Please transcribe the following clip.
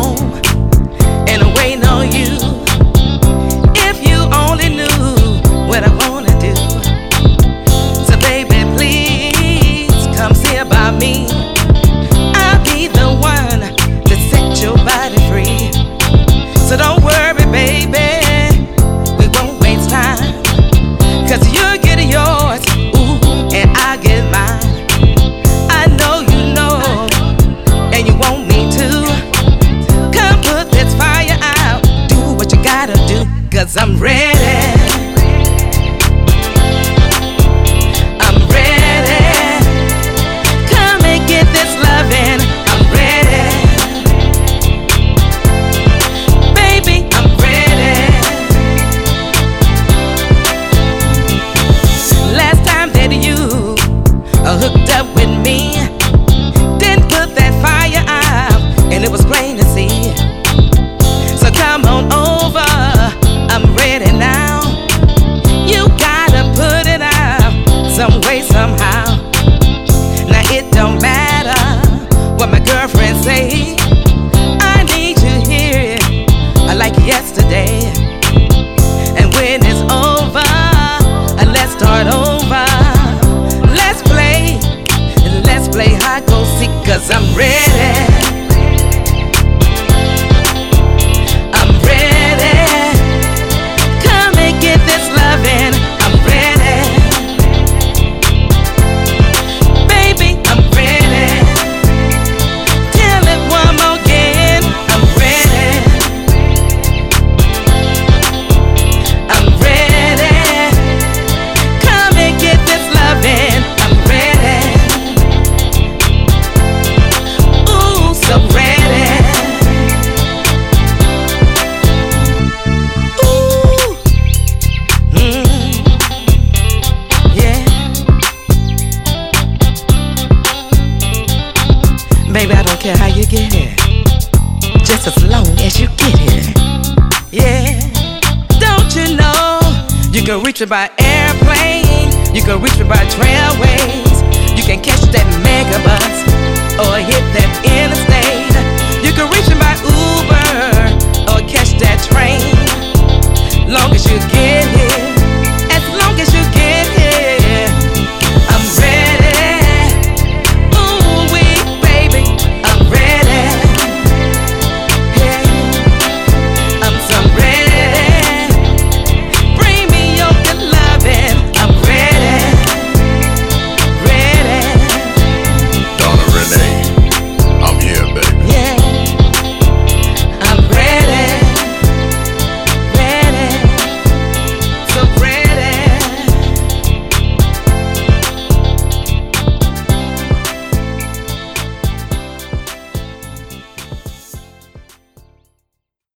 home. cause I'm ready. Yes. you get here. Just as long as you get here. Yeah. Don't you know you can reach me by airplane? You can reach me by trailways. You can catch that megabus or hit that interstate. You can reach me by Uber or catch that train. Long as you get